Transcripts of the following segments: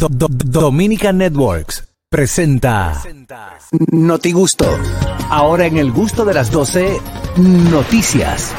Do- Do- Dominica Networks presenta Noti Gusto. Ahora en el gusto de las 12, noticias.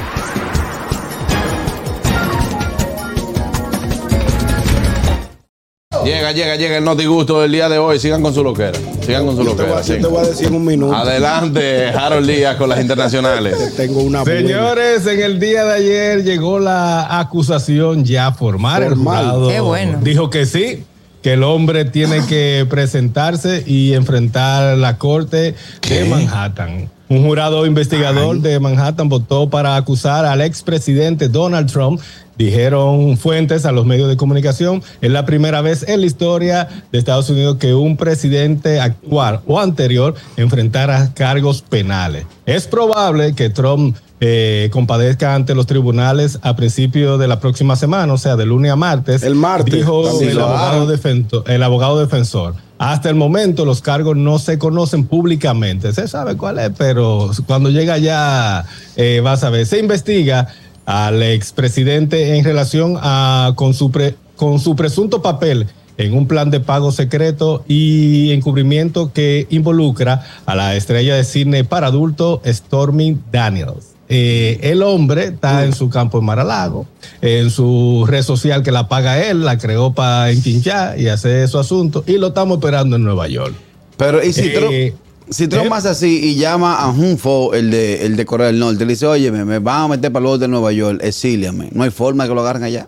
Llega, llega, llega el notigusto del día de hoy. Sigan con su loquera. Sigan con su Yo te, voy, loquera. yo te voy a decir en un minuto. Adelante, Harold Díaz con las internacionales. Tengo una buena. Señores, en el día de ayer llegó la acusación ya formal. El Formal. jurado Qué bueno. dijo que sí, que el hombre tiene que presentarse y enfrentar la corte de Manhattan. Un jurado investigador de Manhattan votó para acusar al expresidente Donald Trump. Dijeron fuentes a los medios de comunicación, es la primera vez en la historia de Estados Unidos que un presidente actual o anterior enfrentara cargos penales. Es probable que Trump eh, compadezca ante los tribunales a principios de la próxima semana, o sea, de lunes a martes. El martes, Dijo el abogado, hagan. defento- el abogado defensor. Hasta el momento los cargos no se conocen públicamente. Se sabe cuál es, pero cuando llega ya eh, vas a ver. Se investiga al expresidente en relación a con su pre- con su presunto papel en un plan de pago secreto y encubrimiento que involucra a la estrella de cine para adultos Stormy Daniels. Eh, el hombre está en su campo en Maralago, en su red social que la paga él, la creó para enchinchar y hacer su asunto, y lo estamos esperando en Nueva York. Pero, ¿y si Eh, si Trump ¿eh? hace así y llama a Hunfo, el de, el de Corea del Norte, le dice, oye, me, me van a meter para los de Nueva York, exíliame. No hay forma de que lo agarren allá.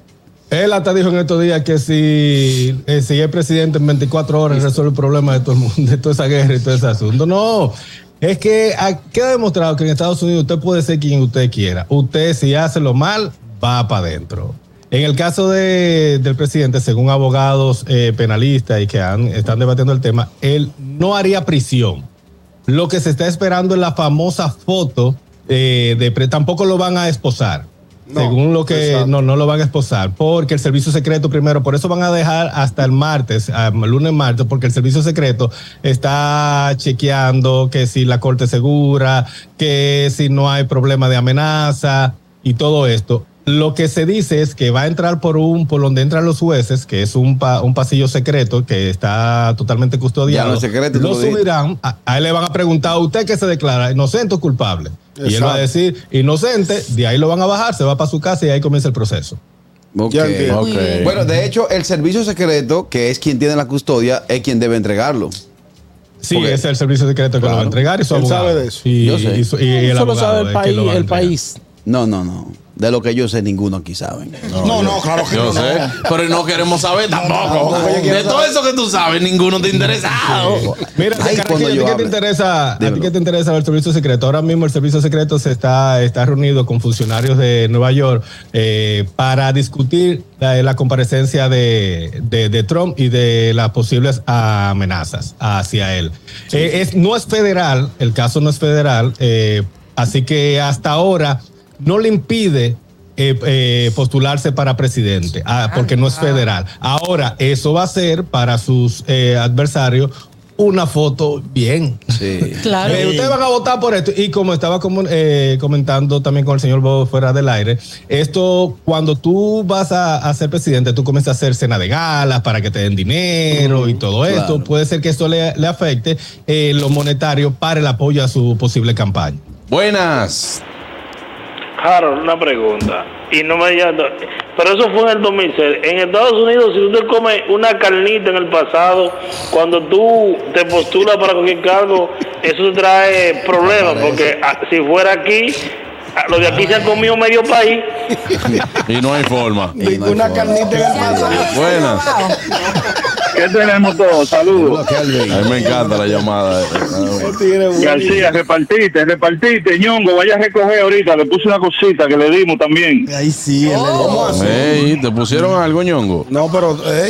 Él hasta dijo en estos días que si, eh, si es presidente en 24 horas resuelve el problema de todo el mundo, de toda esa guerra y todo ese asunto. No, es que ah, queda demostrado que en Estados Unidos usted puede ser quien usted quiera. Usted si hace lo mal, va para adentro. En el caso de- del presidente, según abogados eh, penalistas y que están debatiendo el tema, él no haría prisión. Lo que se está esperando es la famosa foto eh, de tampoco lo van a esposar. No, según lo que exacto. no, no lo van a esposar, porque el servicio secreto primero, por eso van a dejar hasta el martes, ah, lunes martes, porque el servicio secreto está chequeando que si la corte es segura, que si no hay problema de amenaza y todo esto. Lo que se dice es que va a entrar por un por donde entran los jueces, que es un, pa- un pasillo secreto que está totalmente custodiado. Ya, lo secreto, lo subirán, a, a él le van a preguntar a usted que se declara inocente o culpable. Y él va a decir inocente, de ahí lo van a bajar, se va para su casa y ahí comienza el proceso. Ok. Ya entiendo. Ok. Bueno, de hecho, el servicio secreto, que es quien tiene la custodia, es quien debe entregarlo. Sí, Porque- es el servicio secreto que lo va a entregar y su Él abogado. sabe de eso. Y, Yo sé. y su- y el Eso lo abogado sabe el país, el país. No, no, no. De lo que yo sé, ninguno aquí saben. No, no, claro que Yo no. sé, pero no queremos saber tampoco. de todo saber. eso que tú sabes, ninguno te interesado. Mira, Ay, cuando ¿a ti qué te interesa? ¿A ti qué te interesa el servicio secreto? Ahora mismo el servicio secreto se está, está reunido con funcionarios de Nueva York eh, para discutir la, la comparecencia de, de- de Trump y de las posibles amenazas hacia él. Eh, es, no es federal, el caso no es federal, eh, así que hasta ahora no le impide eh, eh, postularse para presidente, ah, porque no es federal. Ahora, eso va a ser para sus eh, adversarios una foto bien. Sí. Claro. Eh, ustedes van a votar por esto. Y como estaba como, eh, comentando también con el señor Bobo fuera del aire, esto cuando tú vas a, a ser presidente, tú comienzas a hacer cena de galas para que te den dinero y todo esto. Puede ser que esto le, le afecte eh, lo monetario para el apoyo a su posible campaña. Buenas. Harold, una pregunta. Y no me digas, pero eso fue en el 2006. En Estados Unidos, si tú te comes una carnita en el pasado, cuando tú te postulas para cualquier cargo, eso trae problemas, porque ah, si fuera aquí, ah, los de aquí se han comido medio país. Y no hay forma. Y no hay Una forma. carnita en el pasado. Buenas. ¿Qué tenemos todos? Saludos. A mí me encanta la llamada. García, repartite, repartite, ñongo, vaya a recoger ahorita, le puse una cosita que le dimos también. Ahí sí. él- ¿Cómo así? Ey, ¿te pusieron algo, ñongo? No, pero, te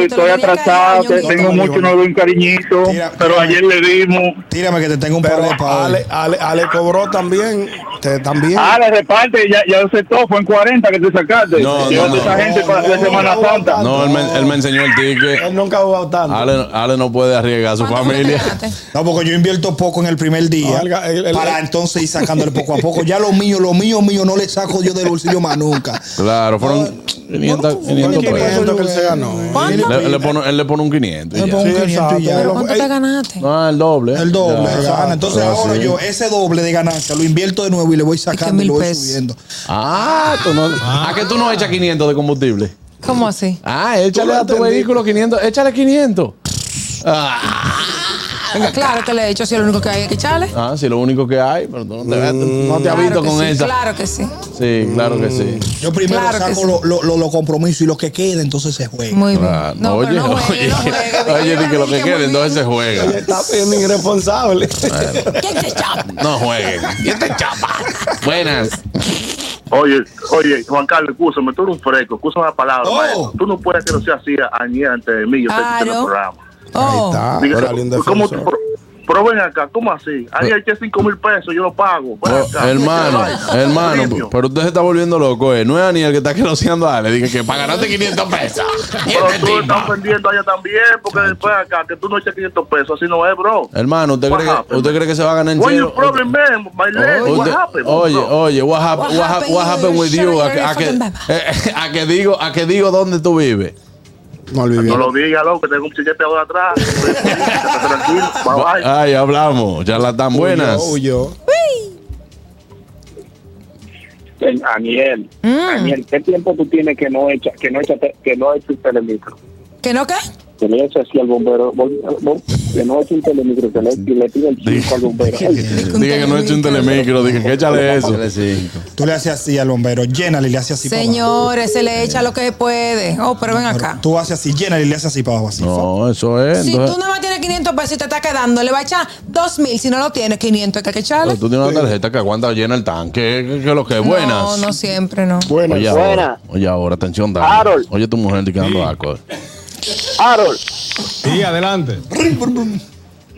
estoy, atrasado, tengo mucho, no doy un cariñito, Tira, pero ayer le dimos. Tírame que te tengo un par de. Ale, Ale, Ale cobró también. Te, también. Ah, le reparte, ya, ya aceptó, fue en 40 que te sacaste. No, no, no. esa gente para la Semana Santa. No, me él me enseñó el ticket. Él nunca ha jugado tanto. Ale, Ale no puede arriesgar a su ¿Cuánto fue que familia. No, porque yo invierto poco en el primer día No, el- el- el- para entonces ir sacándole poco a poco. Ya lo mío, lo mío, mío no le saco yo del bolsillo más nunca. Claro, fueron 500, 500 500 pesos. que él se ganó. ¿Cuánto? Le- le pone- él le pone un 500 y Le pongo un Sí, 500 y ya. ¿Pero cuánto Ey. te ganaste? No, el doble. El doble Ya. se gana. Entonces Ah, ahora sí. yo ese doble de ganancia lo invierto de nuevo y le voy sacando y mil lo voy pesos. subiendo. Ah, tú no. ¿A qué tú no echas 500 de combustible? ¿Cómo así? Ah, échale a tu vehículo 500. Échale 500. Ah, Claro que le he hecho, si es lo único que hay que echarle. ah, sí, lo único que hay, pero tú no te, no te has visto que con sí, esa. Claro que sí. Sí, claro que sí. Yo primero Claro saco sí. lo- lo- lo- los compromisos y lo que queda, entonces se juega. Muy bien. Ah, no, oye, no juegue, oye, no juegue. oye, que lo que quede, entonces se juega. Está siendo irresponsable. ¿Quién te chapa? No jueguen. ¿Quién te chapa? Buenas. Oye, oye, Juan Carlos, escúchame, tú eres un fresco, escúchame la palabra, Oh. maestro. Tú no puedes que no sea así añante de mí, yo sé que el programa. Oh, Está, Diga, salió un ¿cómo tú-. Pero, ven acá, ¿cómo así? Ahí hay que 5 mil pesos, yo lo pago. Ven Oh, acá. hermano, hermano, pero usted se está volviendo loco, ¿eh? No es Aniel que está queroseando a Ale. Dije que pagarás 500 pesos. Pero tú estás vendiendo allá también, porque después acá, que tú no echas 500 pesos, así no es, bro. Hermano, ¿usted cree, What que, ¿usted cree que se va a ganar en What serio? your problem, man? My leg, what Usted- happened? oye, bro? oye, what, hap- What what hap- happened? what happened with you? A, que- a que, a que digo, a que digo dónde tú vives. No. No lo digas, loco, que tengo un chiquete ahora atrás. Tranquilo, bye bye. Ay, hablamos, ya las tan buenas. Huyó, huyó. Aniel, Aniel, ¿qué tiempo tú tienes que no echa, que no echa, que no echa un telemicro? ¿Que no qué? Que le echa así al bombero, bom- bom- que no echa un telemicro, que le, que le el chico al bombero. Dije que no he hecho un telemicro, dije que échale eso. Tú le haces así al bombero, llénale y le haces así para abajo. Señores, se le echa lo que puede. Oh, pero ven acá. Tú haces así, llénale y le haces así para abajo. Así. No, eso es. Si entonces- tú nada más tienes 500 pesos y te está quedando, le va a echar 2 mil. Si no lo tienes, 500 hay que echarle. Pero tú tienes una tarjeta que aguanta llena el tanque. ¿Qué, qué es lo que es? No, Buenas. no siempre, no. Bueno, Oye, Buena. ahora, oye, ahora, atención, dale. Harold. Oye, tu mujer te quedando asco. Harold, Sí, adelante.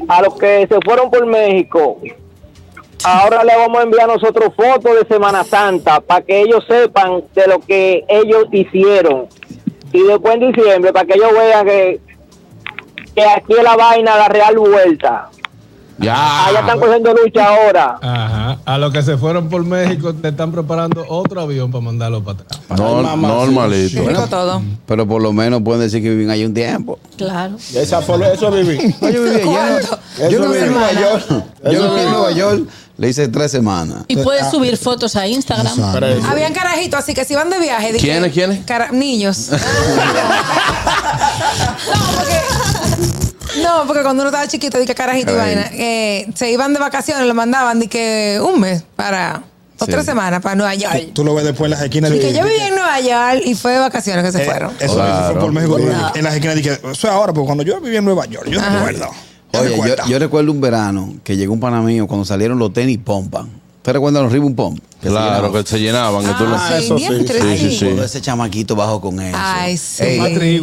a los que se fueron por México, ahora le vamos a enviar nosotros fotos de Semana Santa para que ellos sepan de lo que ellos hicieron. Y después en diciembre, para que ellos vean que, que aquí es la vaina, la real vuelta. Ya. Allá están cogiendo lucha ahora. Ajá. A los que se fueron por México te están preparando otro avión para mandarlo para atrás. No, normalito. Digo todo. Pero por lo menos pueden decir que viven ahí un tiempo. Claro. Esa fue, eso viví. No, yo viví. Yo Eso viví en. Nueva York. Yo viví en. Nueva York. Le hice tres semanas. Y puedes subir fotos a Instagram. Habían carajitos, así que si van de viaje. dije, ¿Quiénes, quiénes? niños. no, porque. No, porque cuando uno estaba chiquito, dije carajito y vaina, eh, se iban de vacaciones, lo mandaban, que un mes para, o Sí. tres semanas para Nueva York. Tú lo ves después en las esquinas. Y de- que yo vivía en Nueva York y fue de vacaciones que se Eh, fueron. Eso Claro. fue por México. En las esquinas dije, eso es ahora, porque cuando yo vivía en Nueva York, yo recuerdo. Yo Oye, yo, recuerdo. yo recuerdo un verano que llegó un pana mío cuando salieron los tenis pompa. ¿Usted recuerda los Ribbon Pump? Claro, que se llenaban. que tú lo- Ah, sí, eso sí. Sí, sí, sí. sí. Ese chamaquito bajo con eso. Ay, sí. Ey,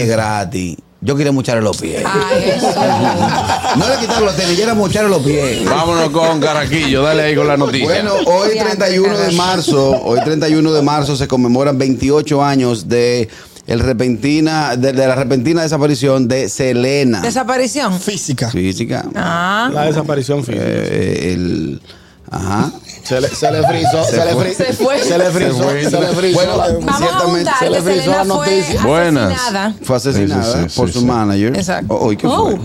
es gratis. Yo quería mocharle los pies. Ay, eso. No le quitaron los tenis, yo era mocharle los pies. Vámonos con Caraquillo, dale ahí con la noticia. Bueno, hoy 31 de marzo, hoy 31 de marzo se conmemoran 28 años de el repentina de, de la repentina desaparición de Selena. Desaparición. Física. Física. Ah. La desaparición física. Eh, el ajá. Se le, se le frizó, se, le frizó. Se fue. Se le frizó, se, le frizó. Bueno, Vamos a Ciertamente juntar se le frizó la fue noticia. Buenas. asesinada. fue asesinada Sí, sí, sí, por sí, su sí. manager. Exacto. Oh, ¿y qué Oh. fue?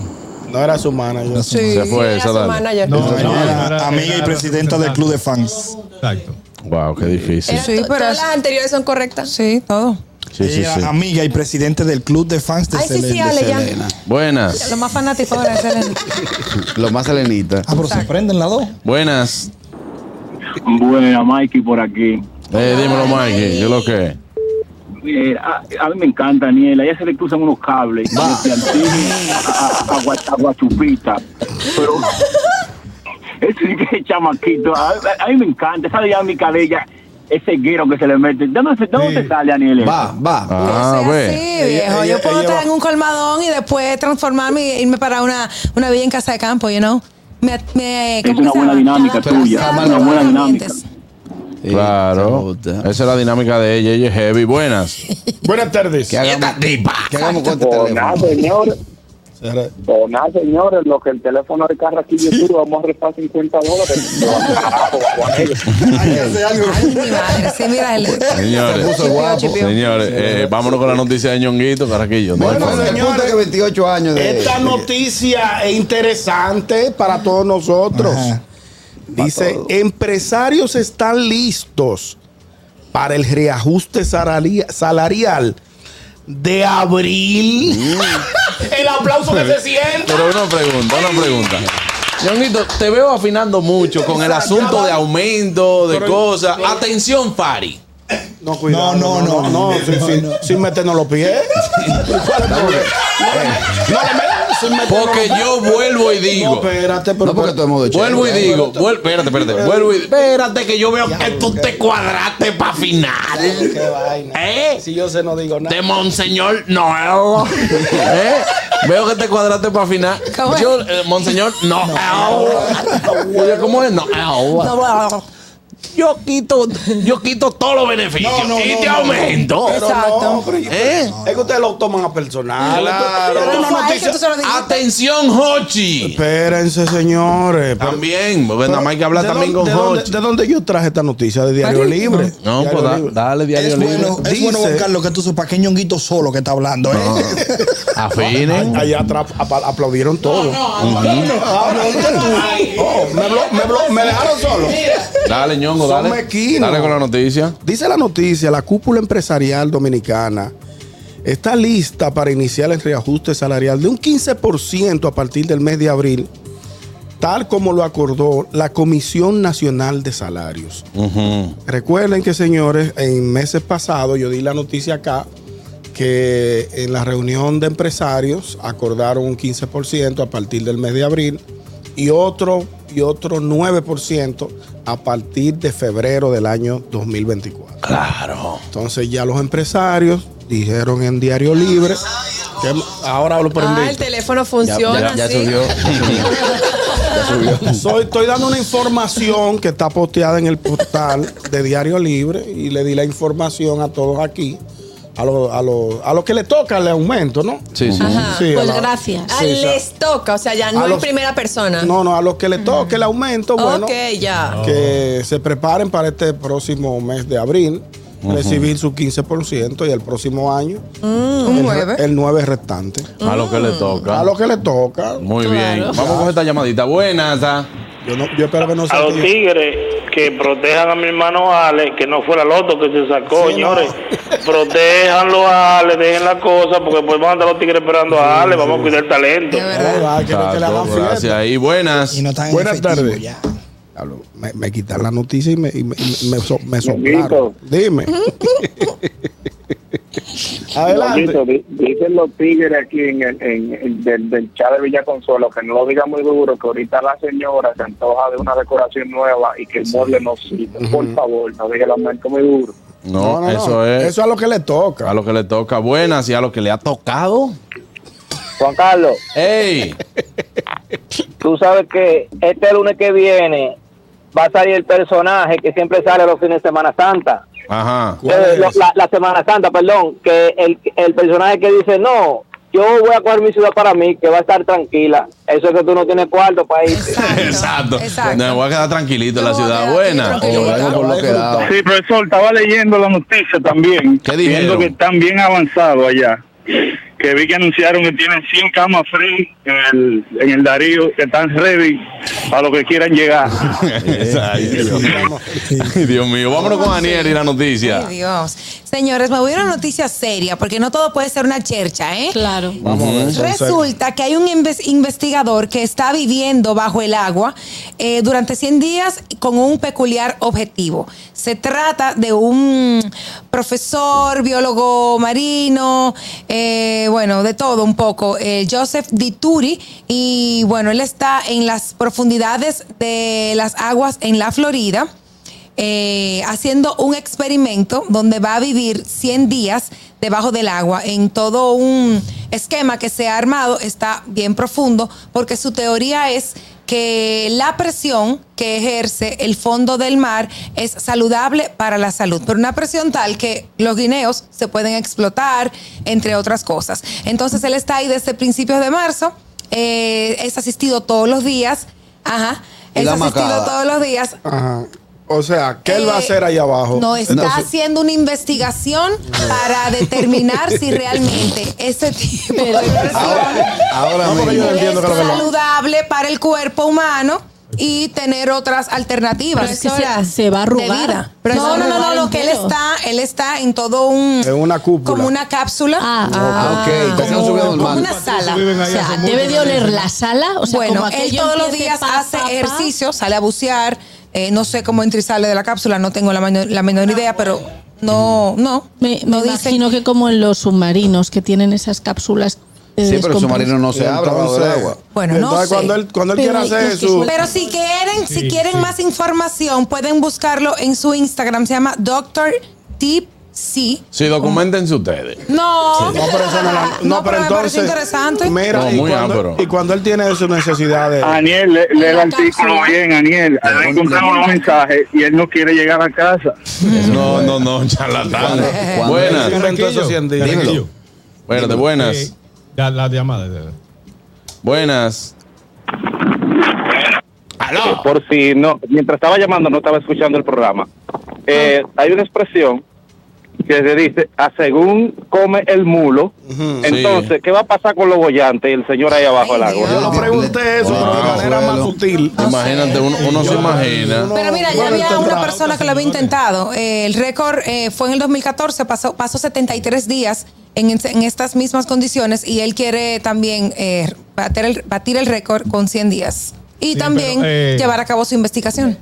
no era su manager. Sí. Se fue era esa, su manager. No, Ella no, era era- amiga y era presidenta del club de fans. Exacto. Wow, qué difícil. Sí, pero Todas las anteriores son correctas. Sí, todo. Sí, sí, sí. era amiga y presidente del club de fans de Ay, sí, sí, Selena. Ale, ya. Selena. Buenas. Lo más fanático es Selena. Lo más selenita. Ah, pero se prenden las dos. Buenas. Buena, Mikey por aquí. Eh, dímelo, Mikey, ¿qué es lo que es? Eh, a, a mí me encanta, Daniel. Allá se le cruzan unos cables. De a, a, a, Gua- a Guachupita. Pero ese sí que es chamaquito. A, a- a mí me encanta. Sale ya mi cabella. Ese guero que se le mete. ¿De dónde, se- de dónde Sí. sale, Daniel? Va, va. Ah, ve. así, viejo. Ella- yo puedo ella estar en un colmadón y después transformarme y irme para una, una vida en casa de campo, you know. Me, me, Es ¿cómo una buena dinámica tuya, a una buena dinámica. Claro. Esa es la dinámica de ella. Ella es heavy. Buenas. Buenas tardes. ¿Qué hagamos, ¿Qué hagamos con este teléfono? señores. O nada, señores. Lo que el teléfono de Carraquillo duro, vamos a restar 50 dólares. Sí. Señores, señores eh, vámonos con la noticia de Ñonguito, Carraquillo. Bueno, El punto señores, es que 28 años de. esta noticia es interesante para todos nosotros. Ajá. Dice, empresarios están listos para el reajuste salari- salarial de abril. El aplauso que se siente. Pero una pregunta, una pregunta. Ñonguito, te veo afinando mucho con el asunto de aumento, de cosas. Atención, Fari. No, cuidado. No, no, no, no. no, sin, no, sin- no. sin meternos los pies. No, meternos Porque yo vuelvo y No, digo. espérate, pero. No, porque todo el mundo Vuelvo y digo, vuel- espérate, espérate, vuelvo y espérate que yo veo que tú te cuadraste para final. Qué vaina. ¿Eh? Si yo sé, no digo nada. De Monseñor Noel. ¿Eh? Veo que te cuadraste para final. ¿Cómo es? Yo, eh, Monseñor Noel. Oye, ¿cómo es? Noel. Yo quito, yo quito todos los beneficios No, no, y no, te no, aumento. Exacto. no, pero- ¿Eh? Es que ustedes lo toman a personal. Claro. Lo. Atención, Hochi. Espérense, señores. También, porque nada más hay que hablar ¿De también dónde- con Hochi. ¿De dónde yo traje esta noticia? ¿De Diario Libre? No, Diario pues Libre. dale diario Es libre. bueno, es bueno, Juan Carlos, que tú sepas que Ñonguito solo que está hablando, ¿eh? Afinen. Allá atrás aplaudieron todo. Ah, no, Oh, me, dejaron solo. Dale, ñongo, Son dale. mequinos. Dale con la noticia. Dice la noticia, la cúpula empresarial dominicana está lista para iniciar el reajuste salarial de un 15% a partir del mes de abril, tal como lo acordó la Comisión Nacional de Salarios. Recuerden que, señores, en meses pasados yo di la noticia acá que en la reunión de empresarios acordaron un 15% a partir del mes de abril y otro, y otro 9% a partir de febrero del año 2024. Claro. Entonces ya los empresarios dijeron en Diario Libre que ahora lo prendí. Ah, el teléfono funciona. Ya, ya sí. subió. ya subió. Soy- estoy dando una información que está posteada en el portal de Diario Libre y le di la información a todos aquí, a los a los- a los que le toca el aumento, ¿no? Sí, sí. Ajá. Sí, a pues la- gracias. Sí, Ah, les toca, o sea, ya no a en primera persona. No, no, a los que le toque el aumento, bueno, ok, ya. que se preparen para este próximo mes de abril, recibir su 15% y el próximo año Un el, 9. el 9 restante. A lo que le toca. A los que le toca. Muy Claro. bien. Vamos con esta llamadita. Buenas. ah. Yo, no- yo espero que no A sea los que yo- tigres que protejan a mi hermano Ale, que no fuera el otro que se sacó, Sí, señores. Protéjanlo a Ale, dejen la cosa, porque después van a andar los tigres esperando a Ale, vamos a cuidar el talento. Verdad. que, no- gracias. Y buenas. Y no están en Buenas tardes. Me, me quitan la noticia y me, y me, me, so- me soplaron. Ñonguito. Dime. Adelante. Dicen los tigres aquí en el, en, en- del, del chat de Villa Consuelo que no lo diga muy duro, que ahorita la señora se antoja de una decoración nueva y que el mueble no sirve. Por favor, no diga el aumento muy duro. No, eso es Eso es a lo que le toca. a lo que le toca. Buenas y a lo que le ha tocado. Juan Carlos, ¡Ey! tú sabes que este lunes que viene va a salir el personaje que siempre sale los fines de Semana Santa. Ajá. ¿Cuál Eh, lo- la, la Semana Santa, perdón, que el, el personaje que dice, no, yo voy a coger mi ciudad para mí, que va a estar tranquila. Eso es que tú no tienes cuarto para irte. Exacto. Exacto. Me voy a quedar tranquilito en la ciudad. Buena. Sí, profesor, estaba leyendo la noticia también. ¿Qué dijeron? Viendo que están bien avanzados allá. Que vi que anunciaron que tienen 100 camas free en el, en el Darío, que están ready a lo que quieran llegar. Ay, Dios mío. Ay, Dios mío. Vámonos con Aniel y la noticia. Ay, Dios. Señores, me voy a una noticia seria, porque no todo puede ser una chercha, ¿eh? Claro. Vamos a ver. Resulta que hay un inves- investigador que está viviendo bajo el agua eh, durante 100 días con un peculiar objetivo. Se trata de un profesor, biólogo marino, eh, bueno, de todo un poco, eh, Joseph Dituri, y bueno, él está en las profundidades de las aguas en la Florida eh, haciendo un experimento donde va a vivir 100 días debajo del agua. En todo un esquema que se ha armado, está bien profundo, porque su teoría es que la presión que ejerce el fondo del mar es saludable para la salud, pero una presión tal que los guineos se pueden explotar, entre otras cosas. Entonces él está ahí desde principios de marzo, eh, es asistido todos los días, ajá, es asistido macada. todos los días. Ajá. O sea, ¿qué él va a Eh, hacer ahí abajo? No, está haciendo una investigación para determinar si realmente ese tipo de presión Ahora No, yo entiendo es lo lo- saludable para el cuerpo humano y tener otras alternativas. Pero es que se- se va a arrugar. Pero no, no, no, no, no, que él está, él está en todo un En una cúpula. como una cápsula. Ah, Ah, ok. No como, una sala. O sea, debe de oler la sala. O sea, bueno, como él todos los días pa, hace pa, pa. ejercicio, sale a bucear. Eh, no sé cómo entra y sale de la cápsula, no tengo la, menor- la menor idea, pero no, no. Me, no me dicen- imagino que como en los submarinos que tienen esas cápsulas. de Sí, pero el submarino no se abre bajo el agua. Bueno, no entonces, sé. cuando él, cuando él Pero quiera hacer su... Pero si quieren, si quieren sí. más información, pueden buscarlo en su Instagram. Se llama Dr. Deep Sea. Sí, documentense ustedes. No, No, pero eso no, la- no, pero me parece entonces. interesante. Mira, No, y, muy cuando, y cuando él tiene sus necesidades. Aniel, lee, lee el artículo cápsula. bien, Aniel. Le encontramos unos mensajes y él no quiere llegar a casa. No, no, no, charlatán. Buenas. él inventó esos 100 días. Dímelo. Buenas, Eh, buenas. ya, la llamada. de- Buenas. Aló. Por si no, mientras estaba llamando no estaba escuchando el programa. Eh, hay una expresión que se dice, a según come el mulo, entonces, ¿qué va a pasar con los bollantes y el señor ahí abajo del agua? Yo no pregunté eso, pero de manera más sutil. Imagínate, uno, uno se imagina. Pero mira, ya había una persona que lo había intentado. Eh, el récord eh, fue en el 2014, pasó, pasó 73 días en, en estas mismas condiciones y él quiere también eh, bater el- batir el récord con 100 días. Y Sí, también pero, eh, llevar a cabo su investigación.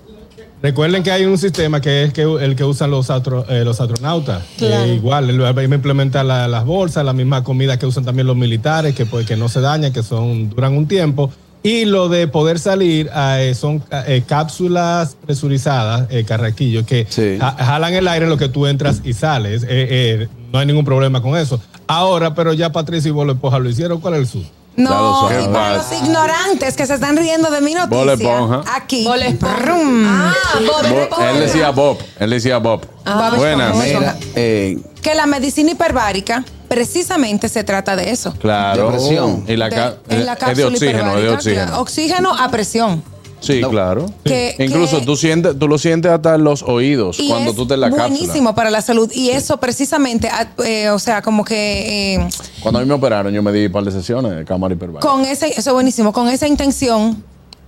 Recuerden que hay un sistema que es que, el que usan los, astro- eh, los astronautas. Claro. Eh, igual, él va a implementar la- las bolsas, la misma comida que usan también los militares, que, pues, que no se dañan, que son duran un tiempo. Y lo de poder salir eh, son eh, cápsulas presurizadas, eh, carraquillos, que Sí. jalan el aire en lo que tú entras y sales. Eh, eh, no hay ningún problema con eso. Ahora, pero ya Patricia y Bolo Esponja lo hicieron. ¿Cuál es el sur? No, y para los ignorantes que se están riendo de mi Bob noticia, Esponja. aquí. Bob Esponja. Ah, Bob Esponja. él decía Bob. Él decía Bob. Bob Buenas. Mira, eh, Que la medicina hiperbárica precisamente se trata de eso. Claro. Depresión. Y la, De- ca- en la es de cápsula oxígeno, es de oxígeno. claro, Oxígeno a presión. Sí, No. claro. Que- Incluso que- tú sientes, tú lo sientes hasta en los oídos Y cuando es tú te la cápsula. buenísimo para la salud. Y eso precisamente, ah, eh, o sea, como que eh, Cuando a mí me operaron, yo me di un par de sesiones de cámara hiperbárica. con ese, eso es buenísimo, con esa intención,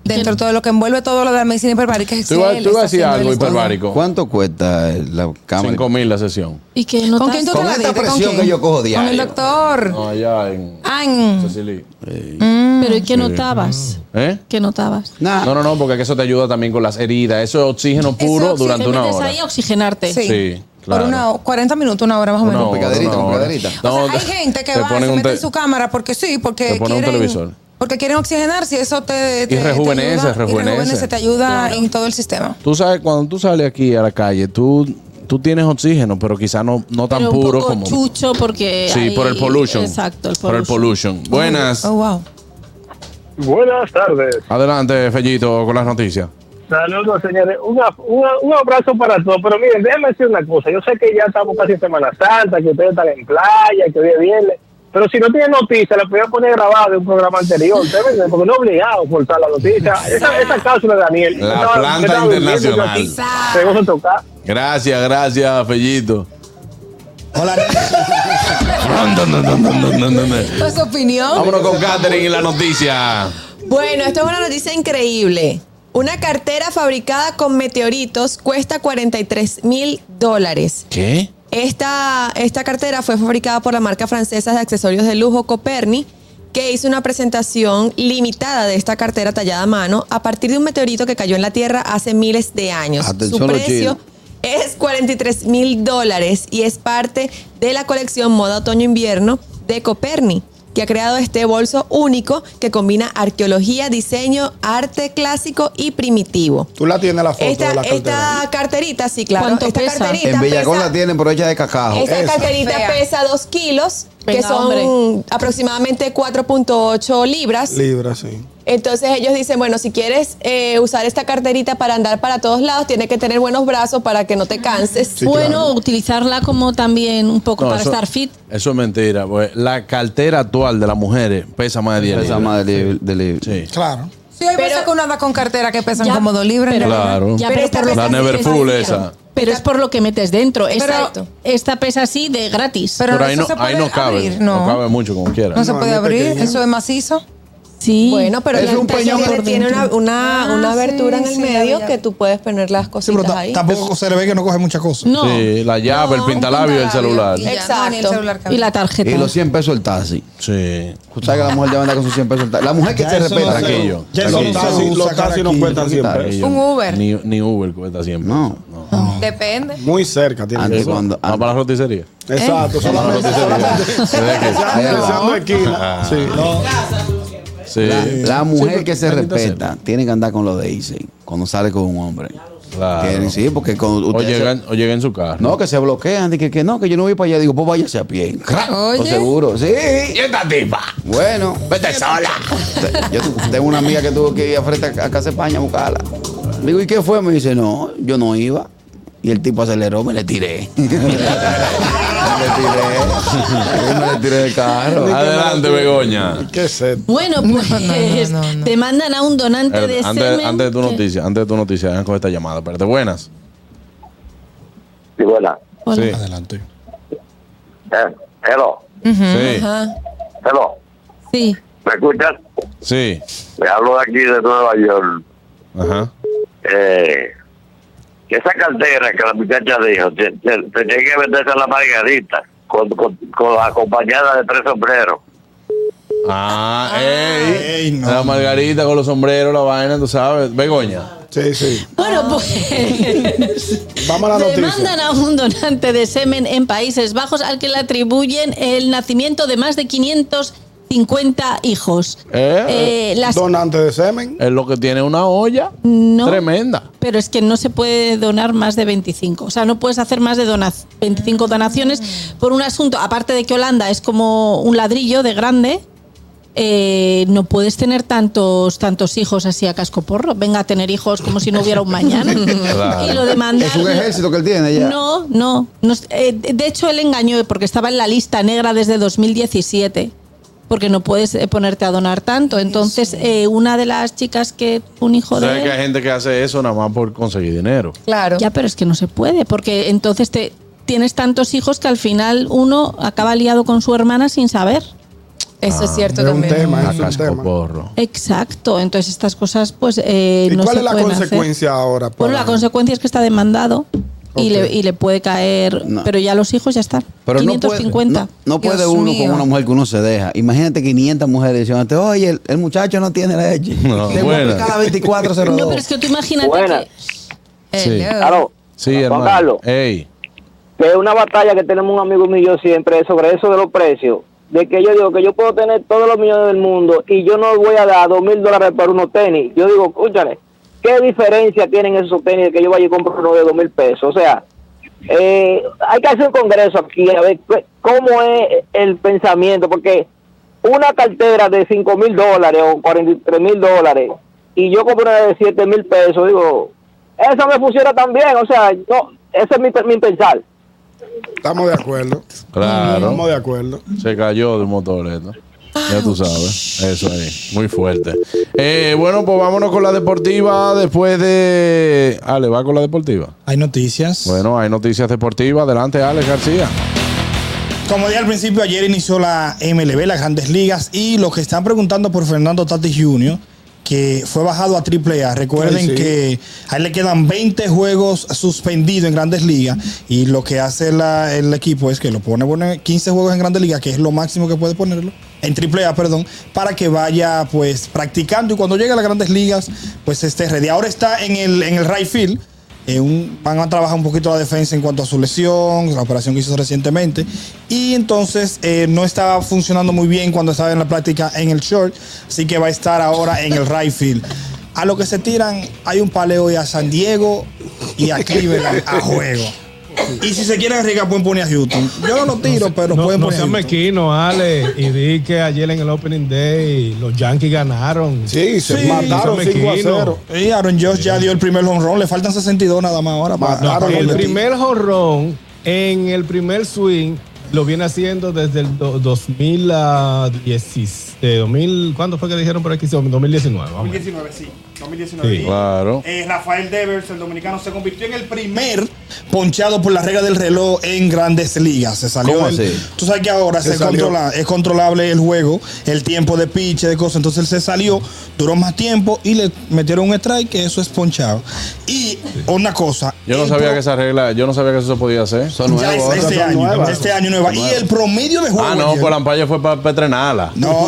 dentro de todo lo que envuelve todo lo de la medicina hiperbárica. Tú que ibas él tú ibas a decir algo hiperbárico. ¿cuánto cuesta la cámara? 5 mil la sesión. Y que no ¿Con quién tú te la esta diste? ¿Con presión quién? que yo cojo Con el diario. doctor. No, allá en Ah, en- Cecily. Pero ¿y qué notabas? ¿Eh? ¿Qué notabas? Nah. No, no, no, porque eso te ayuda también con las heridas. Eso es oxígeno puro oxígeno. durante Te una hora. ahí a oxigenarte. Sí. Sí, Por claro. una, 40 minutos, una hora más o Una menos. hora, Picadita, una hora. O sea, hay gente que va y se un mete te- en su cámara porque sí, porque Te ponen un quieren, televisor. Porque quieren oxigenarse y eso te, te- te rejuvenece, ayuda, rejuvenece. y te ayuda en todo el sistema. Tú sabes, cuando tú sales aquí a la calle, tú, tú tienes oxígeno, pero quizá no, no tan Pero un puro poco como. chucho porque Sí, hay- por el pollution. Exacto, el Por el pollution. Buenas. Oh, wow. Buenas tardes. Adelante, Fellito, con las noticias. Saludos, señores. Una- una- un abrazo para todos. Pero miren, déjenme decir una cosa. Yo sé que ya estamos casi en Semana Santa, que ustedes están en playa, que hoy es viernes. Pero si no tienen noticia, la podían poner grabada de un programa anterior. Ven, Porque no es obligado a forzar la noticia. Esa, esa cápsula de Daniel. La Estaba- planta estaba internacional. Tengo que tocar. Gracias, gracias, Fellito. Hola, ¿Tu es opinión? Vámonos con Catherine y la noticia. Bueno, esto es una noticia increíble. Una cartera fabricada con meteoritos cuesta 43 mil dólares. ¿Qué? Esta, esta cartera fue fabricada por la marca francesa de accesorios de lujo Coperni, que hizo una presentación limitada de esta cartera tallada a mano a partir de un meteorito que cayó en la Tierra hace miles de años. Atención, Su precio es 43 mil dólares y es parte de la colección Moda Otoño-Invierno de Coperni, que ha creado este bolso único que combina arqueología, diseño, arte clásico y primitivo. Tú la tienes la foto Esta, de la cartera. esta carterita, sí, claro. ¿Cuánto esta pesa? carterita En Villagón pesa- la tienen, pero hecha de cacao. esta Esa. carterita Fea. pesa 2 kilos, que son hombre. aproximadamente 4.8 libras. Libra, sí. Entonces ellos dicen, bueno, si quieres eh, usar esta carterita para andar para todos lados, tienes que tener buenos brazos para que no te canses. bueno, utilizarla como también un poco No, para eso- estar fit. Eso es mentira. pues, la cartera actual de las mujeres pesa más de 10 Pesa más de, de libro. Sí. Claro. Sí, hay veces que uno anda con cartera que pesan Ya, como dos libras. pero- Claro. Ya, Pero La esa. Pero es por lo que metes dentro. Esta, Exacto. esta pesa así de gratis. Pero, Pero ahí no, se puede ahí no cabe. abrir, no. no. cabe mucho como quiera. No se puede abrir, eso es macizo. Sí. Bueno, pero Es un peñón tiene, por tiene una, dentro. una, Ah, una sí, abertura en el sí, medio que tú puedes poner las Sí, cositas pero ahí. tampoco se le ve que no coge muchas cosas. No. Sí, la llave, el pintalabio y el celular. y Exacto. el celular. Y la tarjeta. Y los 100 pesos el taxi. Sí. Tú sabes que la mujer ya anda con sus 100 pesos el taxi. La mujer que Ya se respeta. Ya Los taxis, los no cuentan siempre. Tranquillo. Un Uber. Ni, ni Uber cuesta siempre. No. Depende. Muy cerca tiene Antes que ser. cuando. ¿Va para la roticería? Exacto, solamente, solamente. Deseando esquina. Sí. Sí. La mujer Sí, que se respeta tiene que andar con lo de Easy cuando sale con un hombre. Claro. Tiene- sí, porque con O ustedes se- llega, o llega en su carro. No, que se bloquean, de que, que no, que yo no voy para allá. Digo, pues váyase a pie. Pues seguro, sí. ¿Y esta tipa? Bueno, Vete sola. yo tengo una amiga que tuvo que ir a frente a, a Casa España a buscarla. Digo, ¿y qué fue? Me dice, no, yo no iba. Y el tipo aceleró, me le tiré. me le tiré. me le tiré del carro. Adelante, Begoña. ¿Qué sed? Bueno, pues no, no, no. demandan a un donante de Eh, Antes, semen. antes de tu que- noticia, antes de tu noticia, dejan con esta llamada. Espérate, buenas. Sí, buena. Hola. Sí. Adelante. Eh, hello, Sí. Ajá. hello. Sí. ¿Me escuchas? Sí. Me hablo de aquí de Nueva York. Ajá. Eh, que esa cartera que la muchacha dijo, te- te- tenía que venderse a la margarita con, con, acompañada de tres sombreros. Ah, ey. Ey, no. La margarita con los sombreros, la vaina, tú sabes. Begoña. Sí, sí. Bueno, pues Vamos a la noticia. demandan a un donante de semen en Países Bajos al que le atribuyen el nacimiento de más de 550 hijos. Eh. Eh, las- Donante de semen. Es lo que tiene una olla no, tremenda. pero es que no se puede donar más de 25. O sea, no puedes hacer más de dona- 25 donaciones por un asunto, aparte de que Holanda es como un ladrillo de grande. eh, no puedes tener tantos tantos hijos así a casco porro. Venga a tener hijos como si no hubiera un mañana. Claro. Y lo demandan. Es un ejército que él tiene ya. No, no. eh, de hecho, él engañó porque estaba en la lista negra desde 2017. Porque no puedes eh, ponerte a donar tanto. Entonces, eh, una de las chicas que un hijo de. que hay gente que hace eso nada más por conseguir dinero. Claro. Ya, pero es que no se puede, porque entonces te tienes tantos hijos que al final uno acaba liado con su hermana sin saber. Eso es cierto Es un también. tema, A es un tema. porro. Exacto. Entonces estas cosas, pues, eh, ¿Y no cuál se es la pueden hacer. consecuencia ahora? Bueno, la consecuencia es que está demandado y, le, y le puede caer, No. pero ya los hijos ya están. Pero no puede, 550. no, no puede Dios uno mío. con una mujer que uno se deja. Imagínate 500 mujeres diciendo, oye, el, el muchacho no tiene leche. No, Te buena. multiplica la 2402. No, pero es que tú imagínate Buena. que Sí. Claro. Sí, Juan hermano. Carlos. Ey. que es una batalla que tenemos un amigo mío y yo siempre es sobre eso de los precios. De que yo digo que yo puedo tener todos los millones del mundo y yo no voy a dar dos mil dólares por unos tenis. Yo digo, escúchale, ¿qué diferencia tienen esos tenis de que yo vaya y compro uno de dos mil pesos? O sea, eh, hay que hacer un congreso aquí a ver cómo es el pensamiento, porque una cartera de cinco mil dólares o 43 mil dólares y yo compro una de siete mil pesos, digo, eso me funciona también. O sea, no, ese es mi, mi pensar. Estamos de acuerdo. Claro. Estamos de acuerdo. Se cayó del motor esto. Ya tú sabes. Eso ahí. Muy fuerte. Eh, bueno, pues vámonos con la deportiva después de. Ale, va con la deportiva. Hay noticias. Bueno, hay noticias deportivas. Adelante, Alex García. Como dije al principio, ayer inició la MLB, las grandes ligas, y los que están preguntando por Fernando Tatis Jr., que fue bajado a AAA. Recuerden Ay, sí. que a él le quedan 20 juegos suspendidos en grandes ligas, y lo que hace la- el equipo es que lo pone, pone 15 juegos en grandes ligas, que es lo máximo que puede ponerlo, en AAA, perdón, para que vaya pues practicando y cuando llegue a las grandes ligas, pues esté ready. Ahora está en el, en el right field. Eh, un- van a trabajar un poquito la defensa en cuanto a su lesión, la operación que hizo recientemente. Y entonces eh, no estaba funcionando muy bien cuando estaba en la práctica en el short, así que va a estar ahora en el right field. A lo que se tiran, hay un paleo y a San Diego y a Cleveland a juego. Y si se quieren arriesgar, pueden poner a Houston. Yo no lo tiro, pero no, pueden no poner a sean Ale. Y di que ayer en el Opening Day los Yankees ganaron. Sí, se Sí, mataron son 5 a mequinos. 0. Y Aaron Josh ya dio el primer home run. Le faltan 62 nada más ahora para, el primer jonrón en el primer swing lo viene haciendo desde el do- 2016. de 2000, ¿Cuándo fue que dijeron por aquí? Sí, 2019. vamos. 2019, sí. 2019. Sí. Claro. Eh, Rafael Devers, el dominicano, se convirtió en el primer ponchado por la regla del reloj en grandes ligas. Se salió ¿Cómo el- así? Tú sabes que ahora Se controla, es controlable el juego, el tiempo de pitch, de cosas. Entonces él se salió, duró más tiempo y le metieron un strike, que eso es ponchado. Y una cosa. Yo no el sabía pro- que esa regla, yo no sabía que eso se podía hacer. Son ya nuevos. es- este son año, nuevas. este año nueva. Y el promedio de juego. Ah, no, pues la ampalla fue para Petrenala. No.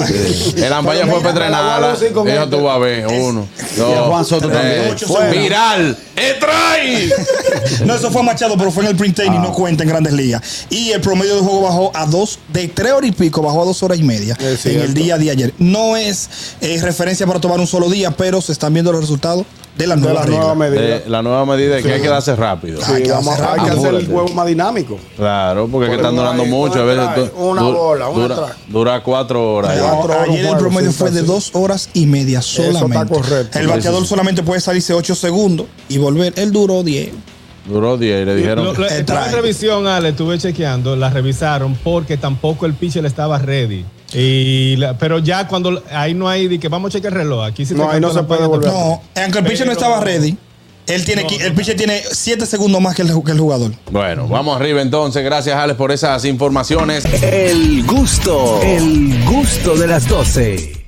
El ampalla Pero fue mira, Petrenala. este. tú vas a ver. Uno, Y a Juan Soto también. Fuera. Viral. ¡Extrae! No, eso fue Machado, pero fue en el print y no cuenta en grandes ligas. Y el promedio de juego bajó a dos, de tres horas y pico, bajó a dos horas y media en el día de ayer. No es eh, referencia para tomar un solo día, pero se están viendo los resultados de la nueva medida. De la nueva medida es que hay que darse rápido. Hay Sí, que vamos, hacer hay que hacer el juego más dinámico. Claro, porque es que están durando ahí, mucho. A veces una du- bola, una dura, dura cuatro horas. No, ya. Cuatro horas, ayer el promedio fue de dos horas y media está solamente. correcto. El bateador solamente puede salirse ocho segundos y volver. Él duró 10. Duró 10 y le dijeron. Lo- lo- El estaba en drive. revisión, Ale, estuve chequeando, la revisaron porque tampoco el pitcher estaba ready. Y la- pero ya cuando ahí no hay de que vamos a checar el reloj, aquí sí No, ahí no se puede volver. No, aunque el pitcher no estaba ready, él tiene No, el no. pitcher tiene siete segundos más que el, que el jugador. Bueno, vamos arriba entonces. Gracias, Alex, por esas informaciones. El gusto, el gusto de las 12.